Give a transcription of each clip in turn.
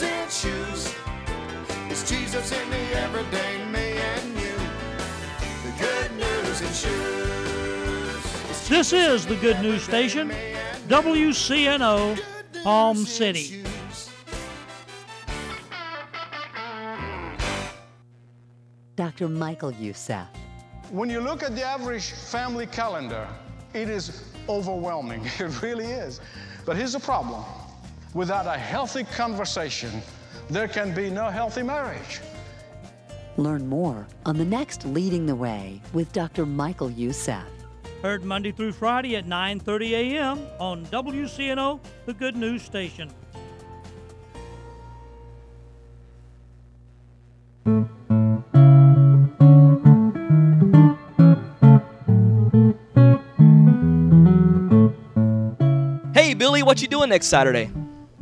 news in shoes. It's Jesus in the everyday me and you. The good news in shoes. This is the Good News Station, WCNO, Palm City. Dr. Michael Youssef. When you look at the average family calendar, it is overwhelming. It really is. But here's the problem without a healthy conversation, there can be no healthy marriage. Learn more on the next Leading the Way with Dr. Michael Youssef. Heard Monday through Friday at 9:30 a.m. on WCNO, the Good News Station. Hey, Billy, what you doing next Saturday?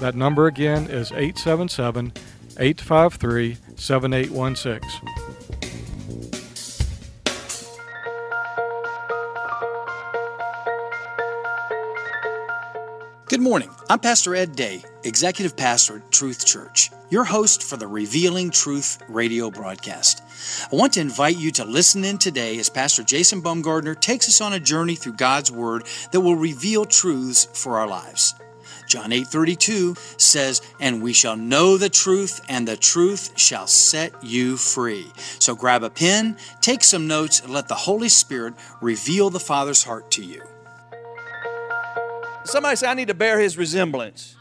That number again is 877 853 7816. Good morning. I'm Pastor Ed Day, Executive Pastor at Truth Church, your host for the Revealing Truth radio broadcast. I want to invite you to listen in today as Pastor Jason Baumgardner takes us on a journey through God's Word that will reveal truths for our lives. John 8:32 says, "And we shall know the truth, and the truth shall set you free." So grab a pen, take some notes, and let the Holy Spirit reveal the Father's heart to you. Somebody say, I need to bear his resemblance.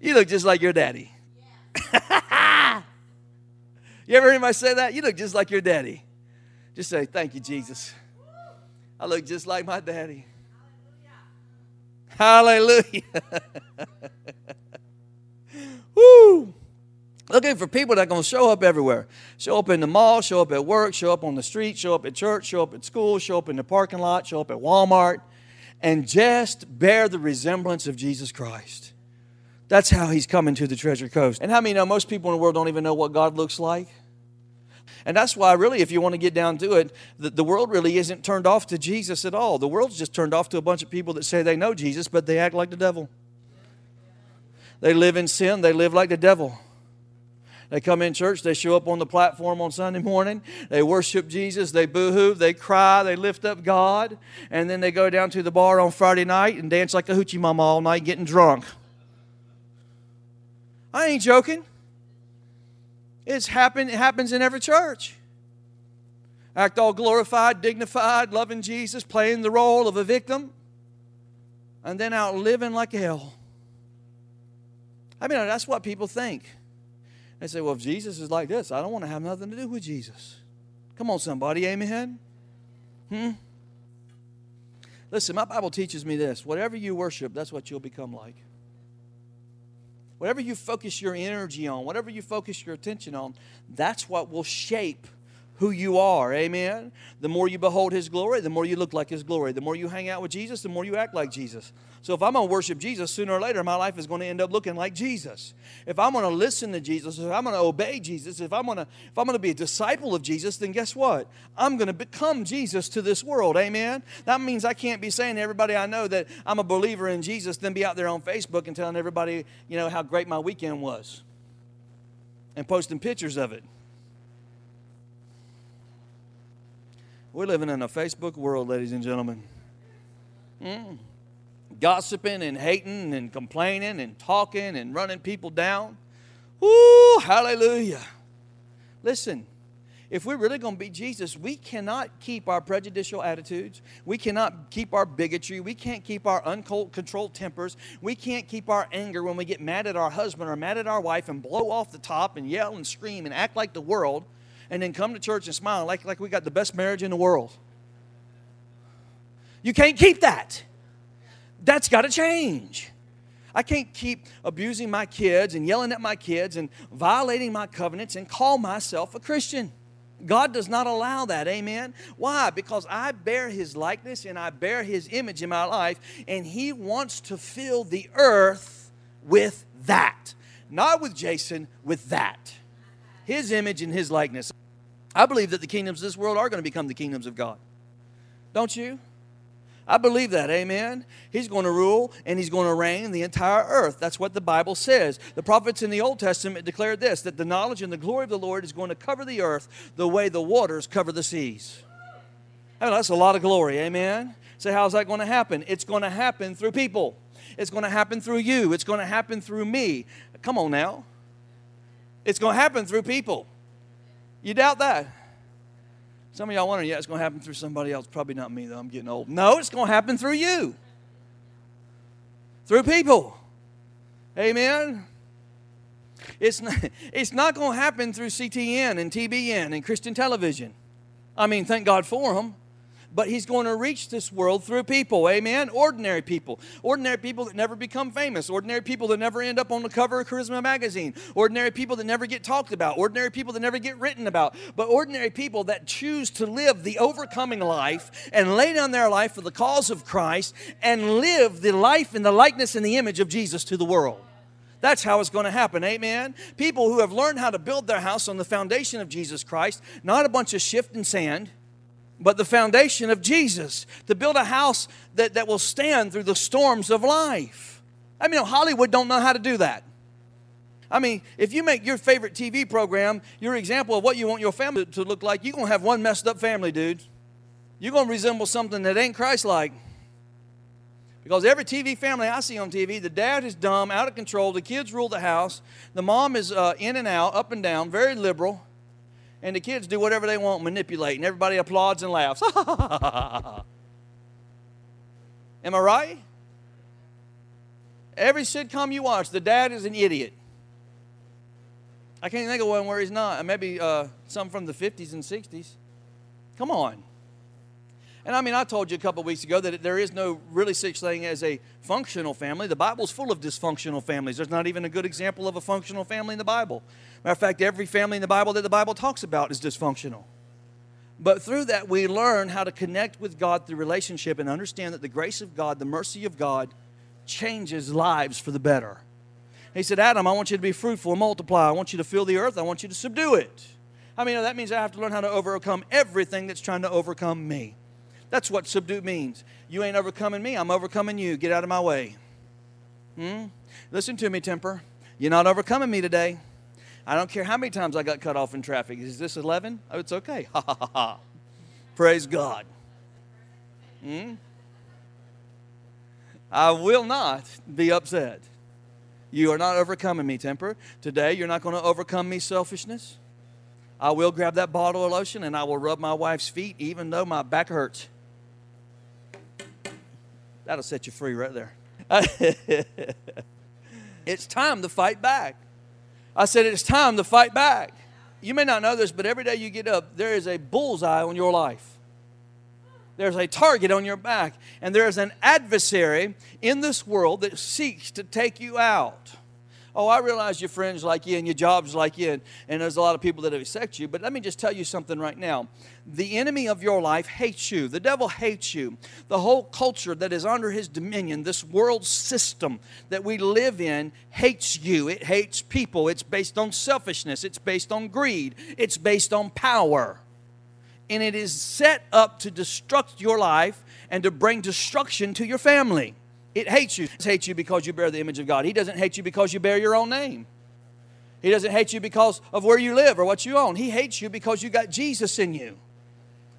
You look just like your daddy. you ever hear anybody say that? You look just like your daddy. Just say, Thank you, Jesus. I look just like my daddy. Hallelujah. Woo! Looking for people that are going to show up everywhere. Show up in the mall, show up at work, show up on the street, show up at church, show up at school, show up in the parking lot, show up at Walmart, and just bear the resemblance of Jesus Christ. That's how he's coming to the treasure coast. And how many know most people in the world don't even know what God looks like? And that's why, really, if you want to get down to it, the, the world really isn't turned off to Jesus at all. The world's just turned off to a bunch of people that say they know Jesus, but they act like the devil. They live in sin, they live like the devil. They come in church, they show up on the platform on Sunday morning, they worship Jesus, they boo hoo, they cry, they lift up God, and then they go down to the bar on Friday night and dance like a hoochie mama all night getting drunk. I ain't joking. It's happen, it happens in every church. Act all glorified, dignified, loving Jesus, playing the role of a victim, and then out living like hell. I mean, that's what people think. They say, well, if Jesus is like this, I don't want to have nothing to do with Jesus. Come on, somebody, amen? Hmm? Listen, my Bible teaches me this whatever you worship, that's what you'll become like. Whatever you focus your energy on, whatever you focus your attention on, that's what will shape who you are. Amen. The more you behold his glory, the more you look like his glory. The more you hang out with Jesus, the more you act like Jesus. So if I'm going to worship Jesus, sooner or later my life is going to end up looking like Jesus. If I'm going to listen to Jesus, if I'm going to obey Jesus, if I'm going to if I'm going to be a disciple of Jesus, then guess what? I'm going to become Jesus to this world. Amen. That means I can't be saying to everybody I know that I'm a believer in Jesus, then be out there on Facebook and telling everybody, you know, how great my weekend was. And posting pictures of it. We're living in a Facebook world, ladies and gentlemen. Mm. Gossiping and hating and complaining and talking and running people down. Woo, hallelujah. Listen, if we're really going to be Jesus, we cannot keep our prejudicial attitudes. We cannot keep our bigotry. We can't keep our uncontrolled tempers. We can't keep our anger when we get mad at our husband or mad at our wife and blow off the top and yell and scream and act like the world and then come to church and smile like, like we got the best marriage in the world. You can't keep that. That's got to change. I can't keep abusing my kids and yelling at my kids and violating my covenants and call myself a Christian. God does not allow that. Amen. Why? Because I bear his likeness and I bear his image in my life, and he wants to fill the earth with that. Not with Jason, with that. His image and his likeness. I believe that the kingdoms of this world are going to become the kingdoms of God. Don't you? I believe that, amen. He's going to rule and he's going to reign the entire earth. That's what the Bible says. The prophets in the Old Testament declared this that the knowledge and the glory of the Lord is going to cover the earth the way the waters cover the seas. I mean, that's a lot of glory, amen. So, how's that going to happen? It's going to happen through people, it's going to happen through you, it's going to happen through me. Come on now. It's going to happen through people. You doubt that? Some of y'all wondering, yeah, it's going to happen through somebody else. Probably not me, though. I'm getting old. No, it's going to happen through you, through people. Amen. It's not, it's not going to happen through CTN and TBN and Christian television. I mean, thank God for them but he's going to reach this world through people. Amen. Ordinary people. Ordinary people that never become famous. Ordinary people that never end up on the cover of Charisma magazine. Ordinary people that never get talked about. Ordinary people that never get written about. But ordinary people that choose to live the overcoming life and lay down their life for the cause of Christ and live the life in the likeness and the image of Jesus to the world. That's how it's going to happen. Amen. People who have learned how to build their house on the foundation of Jesus Christ, not a bunch of shifting sand but the foundation of Jesus to build a house that, that will stand through the storms of life. I mean, Hollywood don't know how to do that. I mean, if you make your favorite TV program your example of what you want your family to look like, you're going to have one messed up family, dude. You're going to resemble something that ain't Christ like. Because every TV family I see on TV, the dad is dumb, out of control, the kids rule the house, the mom is uh, in and out, up and down, very liberal and the kids do whatever they want, manipulate, and everybody applauds and laughs. Am I right? Every sitcom you watch, the dad is an idiot. I can't think of one where he's not. Maybe uh, some from the 50s and 60s. Come on. And I mean, I told you a couple weeks ago that there is no really such thing as a functional family. The Bible's full of dysfunctional families. There's not even a good example of a functional family in the Bible. Matter of fact, every family in the Bible that the Bible talks about is dysfunctional. But through that, we learn how to connect with God through relationship and understand that the grace of God, the mercy of God, changes lives for the better. He said, Adam, I want you to be fruitful and multiply. I want you to fill the earth. I want you to subdue it. I mean, that means I have to learn how to overcome everything that's trying to overcome me. That's what subdue means. You ain't overcoming me, I'm overcoming you. Get out of my way. Hmm? Listen to me, temper. You're not overcoming me today. I don't care how many times I got cut off in traffic. Is this 11? Oh, it's okay. Ha ha ha ha. Praise God. Hmm? I will not be upset. You are not overcoming me, temper. Today, you're not going to overcome me, selfishness. I will grab that bottle of lotion and I will rub my wife's feet, even though my back hurts. That'll set you free right there. it's time to fight back. I said, It's time to fight back. You may not know this, but every day you get up, there is a bullseye on your life. There's a target on your back, and there is an adversary in this world that seeks to take you out. Oh, I realize your friends like you and your jobs like you, and, and there's a lot of people that have accept you. But let me just tell you something right now. The enemy of your life hates you. The devil hates you. The whole culture that is under his dominion, this world system that we live in, hates you. It hates people. It's based on selfishness, it's based on greed, it's based on power. And it is set up to destruct your life and to bring destruction to your family. It hates you. It hates you because you bear the image of God. He doesn't hate you because you bear your own name. He doesn't hate you because of where you live or what you own. He hates you because you got Jesus in you.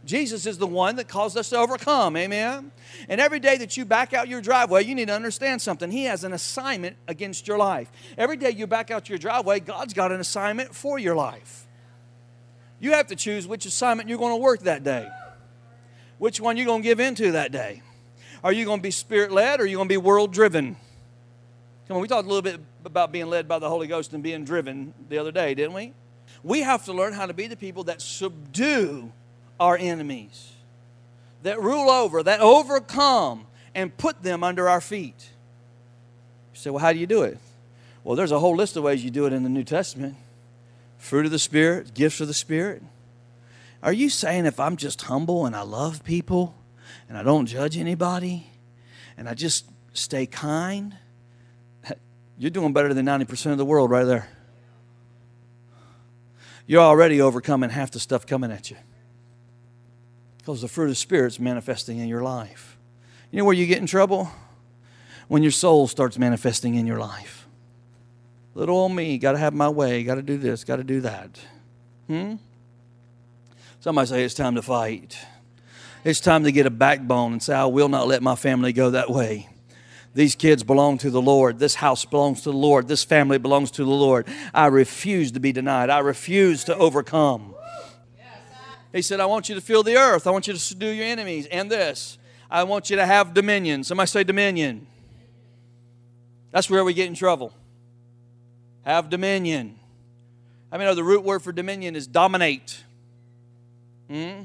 Jesus is the one that caused us to overcome. Amen. And every day that you back out your driveway, you need to understand something. He has an assignment against your life. Every day you back out your driveway, God's got an assignment for your life. You have to choose which assignment you're going to work that day, which one you're going to give into that day. Are you going to be spirit led or are you going to be world driven? Come on, we talked a little bit about being led by the Holy Ghost and being driven the other day, didn't we? We have to learn how to be the people that subdue our enemies, that rule over, that overcome, and put them under our feet. You say, well, how do you do it? Well, there's a whole list of ways you do it in the New Testament fruit of the Spirit, gifts of the Spirit. Are you saying if I'm just humble and I love people and I don't judge anybody and I just stay kind, you're doing better than 90% of the world right there. You're already overcoming half the stuff coming at you because the fruit of the Spirit's manifesting in your life. You know where you get in trouble? When your soul starts manifesting in your life. Little old me, got to have my way, got to do this, got to do that. Hmm? Somebody say it's time to fight. It's time to get a backbone and say, I will not let my family go that way. These kids belong to the Lord. This house belongs to the Lord. This family belongs to the Lord. I refuse to be denied. I refuse to overcome. He said, I want you to feel the earth. I want you to subdue your enemies. And this, I want you to have dominion. Somebody say dominion. That's where we get in trouble. Have dominion. I mean, the root word for dominion is dominate. Hmm?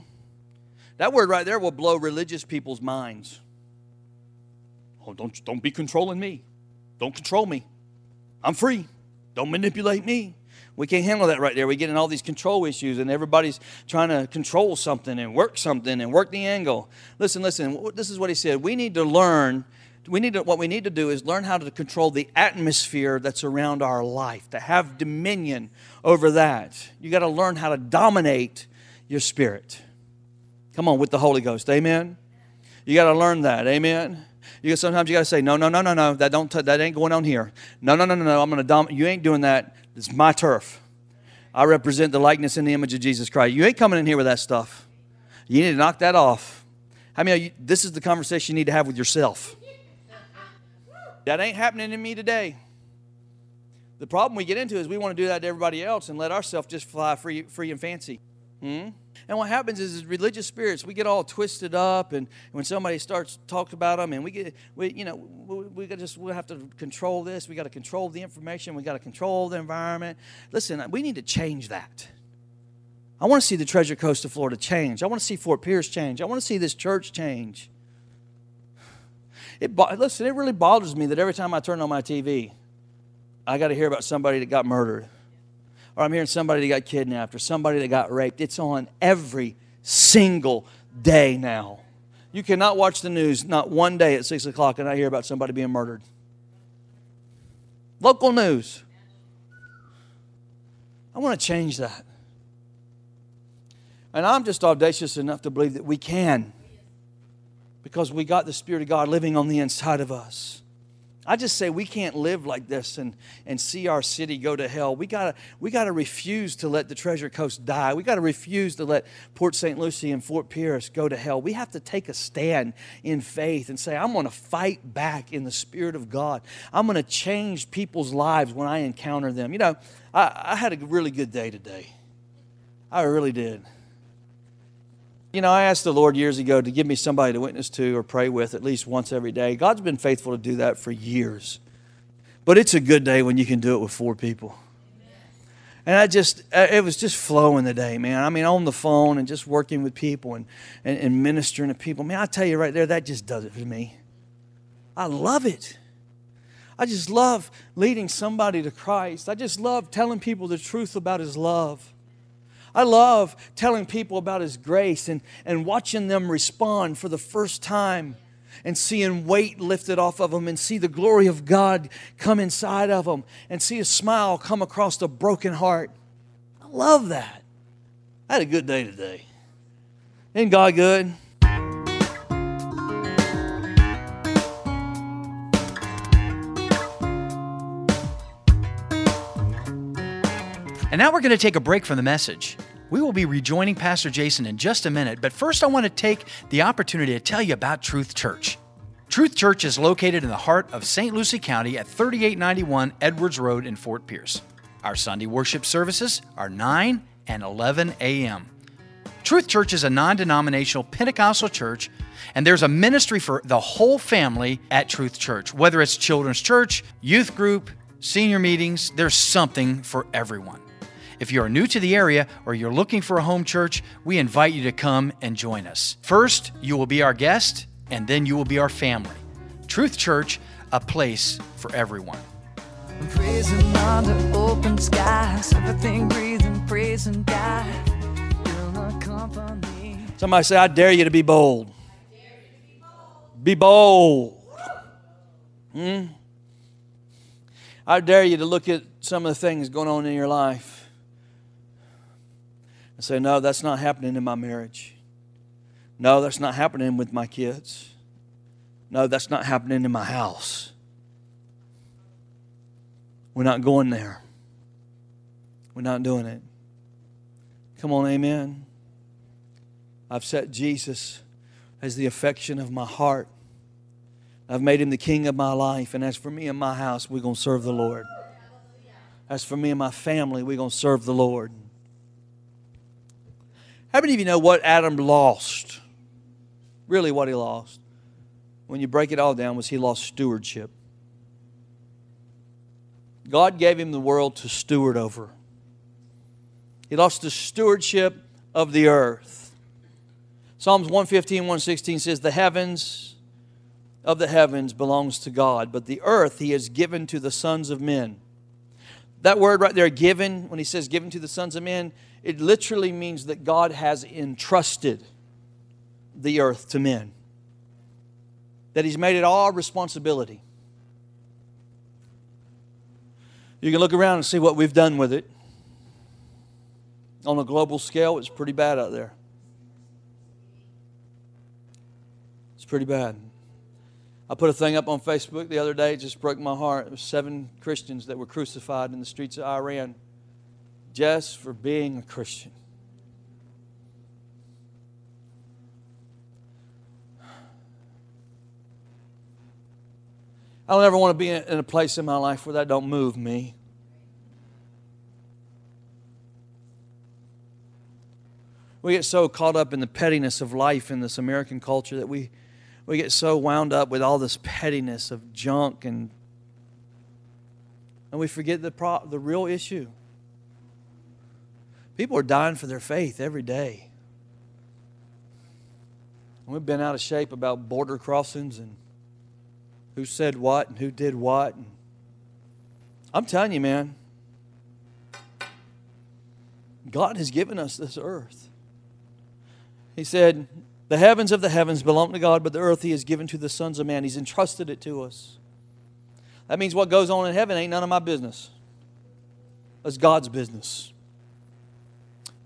That word right there will blow religious people's minds. Oh, don't, don't be controlling me. Don't control me. I'm free. Don't manipulate me. We can't handle that right there. We get in all these control issues, and everybody's trying to control something and work something and work the angle. Listen, listen. This is what he said. We need to learn. We need to, what we need to do is learn how to control the atmosphere that's around our life, to have dominion over that. You got to learn how to dominate your spirit. Come on, with the Holy Ghost. Amen. You got to learn that. Amen. You sometimes you got to say, no, no, no, no, no. That don't. That ain't going on here. No, no, no, no, no. I'm to dom. You ain't doing that. It's my turf. I represent the likeness and the image of Jesus Christ. You ain't coming in here with that stuff. You need to knock that off. I mean, this is the conversation you need to have with yourself. That ain't happening to me today. The problem we get into is we want to do that to everybody else and let ourselves just fly free, free and fancy. Hmm? And what happens is, is religious spirits, we get all twisted up, and when somebody starts talking about them, and we get, we, you know, we, we just we have to control this. We got to control the information. We got to control the environment. Listen, we need to change that. I want to see the Treasure Coast of Florida change. I want to see Fort Pierce change. I want to see this church change. It listen, it really bothers me that every time I turn on my TV, I got to hear about somebody that got murdered or I'm hearing somebody that got kidnapped or somebody that got raped. It's on every single day now. You cannot watch the news not one day at 6 o'clock and I hear about somebody being murdered. Local news. I want to change that. And I'm just audacious enough to believe that we can because we got the Spirit of God living on the inside of us. I just say we can't live like this and, and see our city go to hell. We gotta we gotta refuse to let the Treasure Coast die. We gotta refuse to let Port St. Lucie and Fort Pierce go to hell. We have to take a stand in faith and say, I'm gonna fight back in the Spirit of God. I'm gonna change people's lives when I encounter them. You know, I, I had a really good day today. I really did. You know, I asked the Lord years ago to give me somebody to witness to or pray with at least once every day. God's been faithful to do that for years. But it's a good day when you can do it with four people. And I just, uh, it was just flowing the day, man. I mean, on the phone and just working with people and, and, and ministering to people. Man, I tell you right there, that just does it for me. I love it. I just love leading somebody to Christ. I just love telling people the truth about His love. I love telling people about His grace and, and watching them respond for the first time and seeing weight lifted off of them and see the glory of God come inside of them and see a smile come across a broken heart. I love that. I had a good day today. Isn't God good? And now we're going to take a break from the message. We will be rejoining Pastor Jason in just a minute, but first I want to take the opportunity to tell you about Truth Church. Truth Church is located in the heart of St. Lucie County at 3891 Edwards Road in Fort Pierce. Our Sunday worship services are 9 and 11 a.m. Truth Church is a non denominational Pentecostal church, and there's a ministry for the whole family at Truth Church. Whether it's children's church, youth group, senior meetings, there's something for everyone. If you are new to the area or you're looking for a home church, we invite you to come and join us. First, you will be our guest, and then you will be our family. Truth Church, a place for everyone. Praising under open skies, everything breathing, praising God. You're my company. Somebody say, I dare you to be bold. Be bold. Hmm? I dare you to look at some of the things going on in your life and say, No, that's not happening in my marriage. No, that's not happening with my kids. No, that's not happening in my house. We're not going there. We're not doing it. Come on, amen. I've set Jesus as the affection of my heart. I've made him the king of my life. And as for me and my house, we're going to serve the Lord. As for me and my family, we're going to serve the Lord. How many of you know what Adam lost? Really, what he lost? When you break it all down, was he lost stewardship. God gave him the world to steward over. He lost the stewardship of the earth. Psalms 115, 116 says, The heavens of the heavens belongs to God, but the earth he has given to the sons of men. That word right there, given, when he says given to the sons of men, it literally means that God has entrusted the earth to men, that he's made it all responsibility. You can look around and see what we've done with it. On a global scale, it's pretty bad out there. It's pretty bad. I put a thing up on Facebook the other day, it just broke my heart. It was seven Christians that were crucified in the streets of Iran just for being a Christian. I don't ever want to be in a place in my life where that don't move me. We get so caught up in the pettiness of life in this American culture that we, we get so wound up with all this pettiness of junk and and we forget the pro- the real issue. People are dying for their faith every day. And We've been out of shape about border crossings and who said what and who did what. And I'm telling you, man, God has given us this earth. He said, The heavens of the heavens belong to God, but the earth He has given to the sons of man. He's entrusted it to us. That means what goes on in heaven ain't none of my business. That's God's business.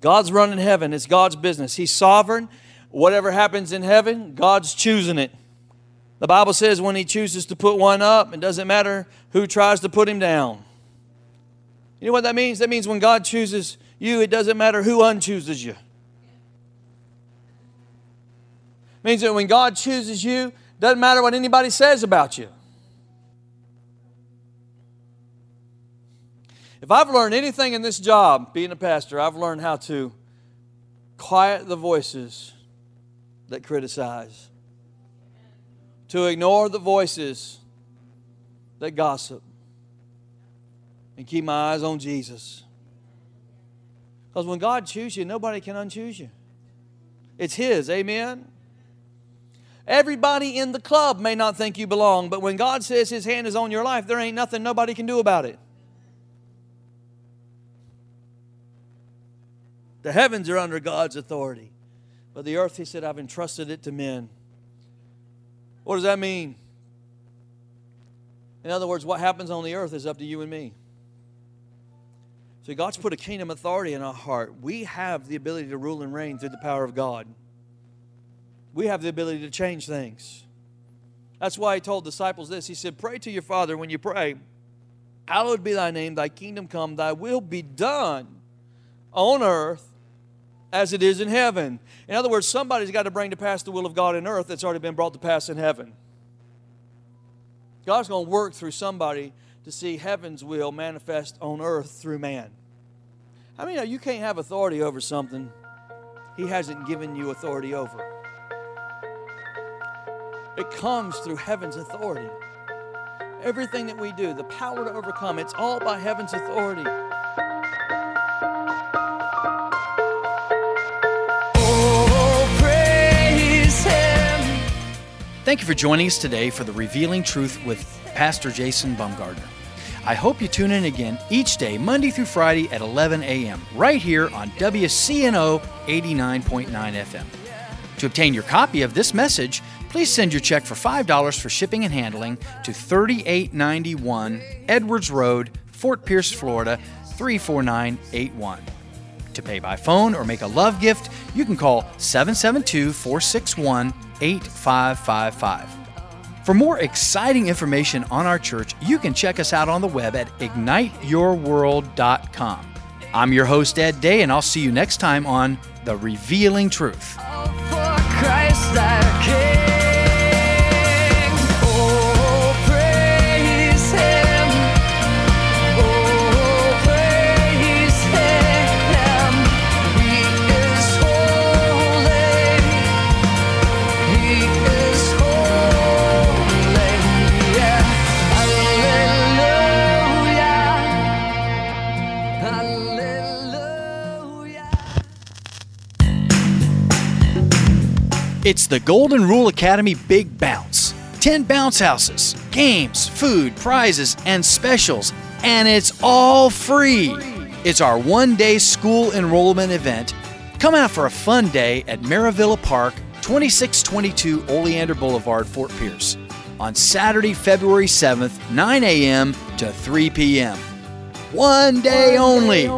God's running heaven, it's God's business. He's sovereign. Whatever happens in heaven, God's choosing it. The Bible says when he chooses to put one up, it doesn't matter who tries to put him down. You know what that means? That means when God chooses you, it doesn't matter who unchooses you. It means that when God chooses you, doesn't matter what anybody says about you. If I've learned anything in this job, being a pastor, I've learned how to quiet the voices that criticize, to ignore the voices that gossip, and keep my eyes on Jesus. Because when God chooses you, nobody can unchoose you. It's His, amen? Everybody in the club may not think you belong, but when God says His hand is on your life, there ain't nothing nobody can do about it. The heavens are under God's authority, but the earth, He said, I've entrusted it to men. What does that mean? In other words, what happens on the earth is up to you and me. So God's put a kingdom authority in our heart. We have the ability to rule and reign through the power of God. We have the ability to change things. That's why he told disciples this. He said, Pray to your Father when you pray, Hallowed be thy name, thy kingdom come, thy will be done on earth as it is in heaven. In other words, somebody's got to bring to pass the will of God in earth that's already been brought to pass in heaven. God's going to work through somebody to see heaven's will manifest on earth through man. I mean, you can't have authority over something He hasn't given you authority over. It comes through heaven's authority. Everything that we do, the power to overcome, it's all by heaven's authority. Oh, Thank you for joining us today for the Revealing Truth with Pastor Jason Bumgardner. I hope you tune in again each day, Monday through Friday at 11 a.m., right here on WCNO 89.9 FM. To obtain your copy of this message, please send your check for $5 for shipping and handling to 3891 Edwards Road, Fort Pierce, Florida 34981. To pay by phone or make a love gift, you can call 772 461 8555. For more exciting information on our church, you can check us out on the web at igniteyourworld.com. I'm your host, Ed Day, and I'll see you next time on The Revealing Truth. It's the Golden Rule Academy Big Bounce. 10 bounce houses, games, food, prizes, and specials, and it's all free. It's our one day school enrollment event. Come out for a fun day at Maravilla Park, 2622 Oleander Boulevard, Fort Pierce, on Saturday, February 7th, 9 a.m. to 3 p.m. One day only.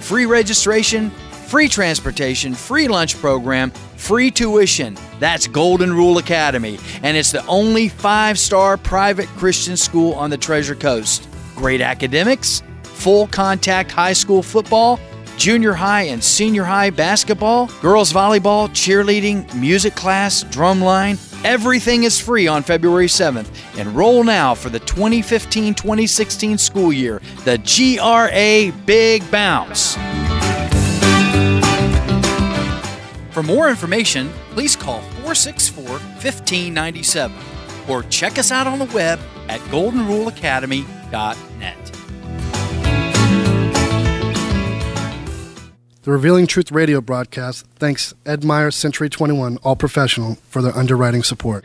Free registration, free transportation, free lunch program, free tuition. That's Golden Rule Academy, and it's the only five star private Christian school on the Treasure Coast. Great academics, full contact high school football, junior high and senior high basketball, girls volleyball, cheerleading, music class, drumline. Everything is free on February 7th. Enroll now for the 2015 2016 school year, the GRA Big Bounce. For more information, please call 464 1597 or check us out on the web at goldenruleacademy.net. The Revealing Truth radio broadcast thanks Ed Meyer Century 21 All Professional for their underwriting support.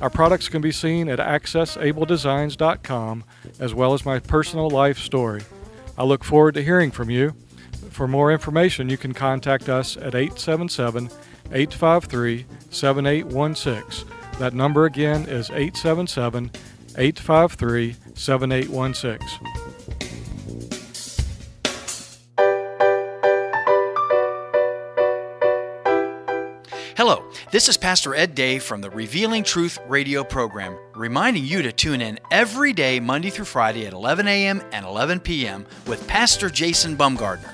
Our products can be seen at accessabledesigns.com as well as my personal life story. I look forward to hearing from you. For more information, you can contact us at 877 853 7816. That number again is 877 853 7816. This is Pastor Ed Day from the Revealing Truth radio program, reminding you to tune in every day, Monday through Friday at 11 a.m. and 11 p.m. with Pastor Jason Bumgardner.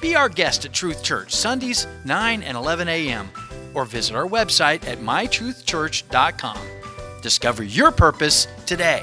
Be our guest at Truth Church, Sundays 9 and 11 a.m., or visit our website at mytruthchurch.com. Discover your purpose today.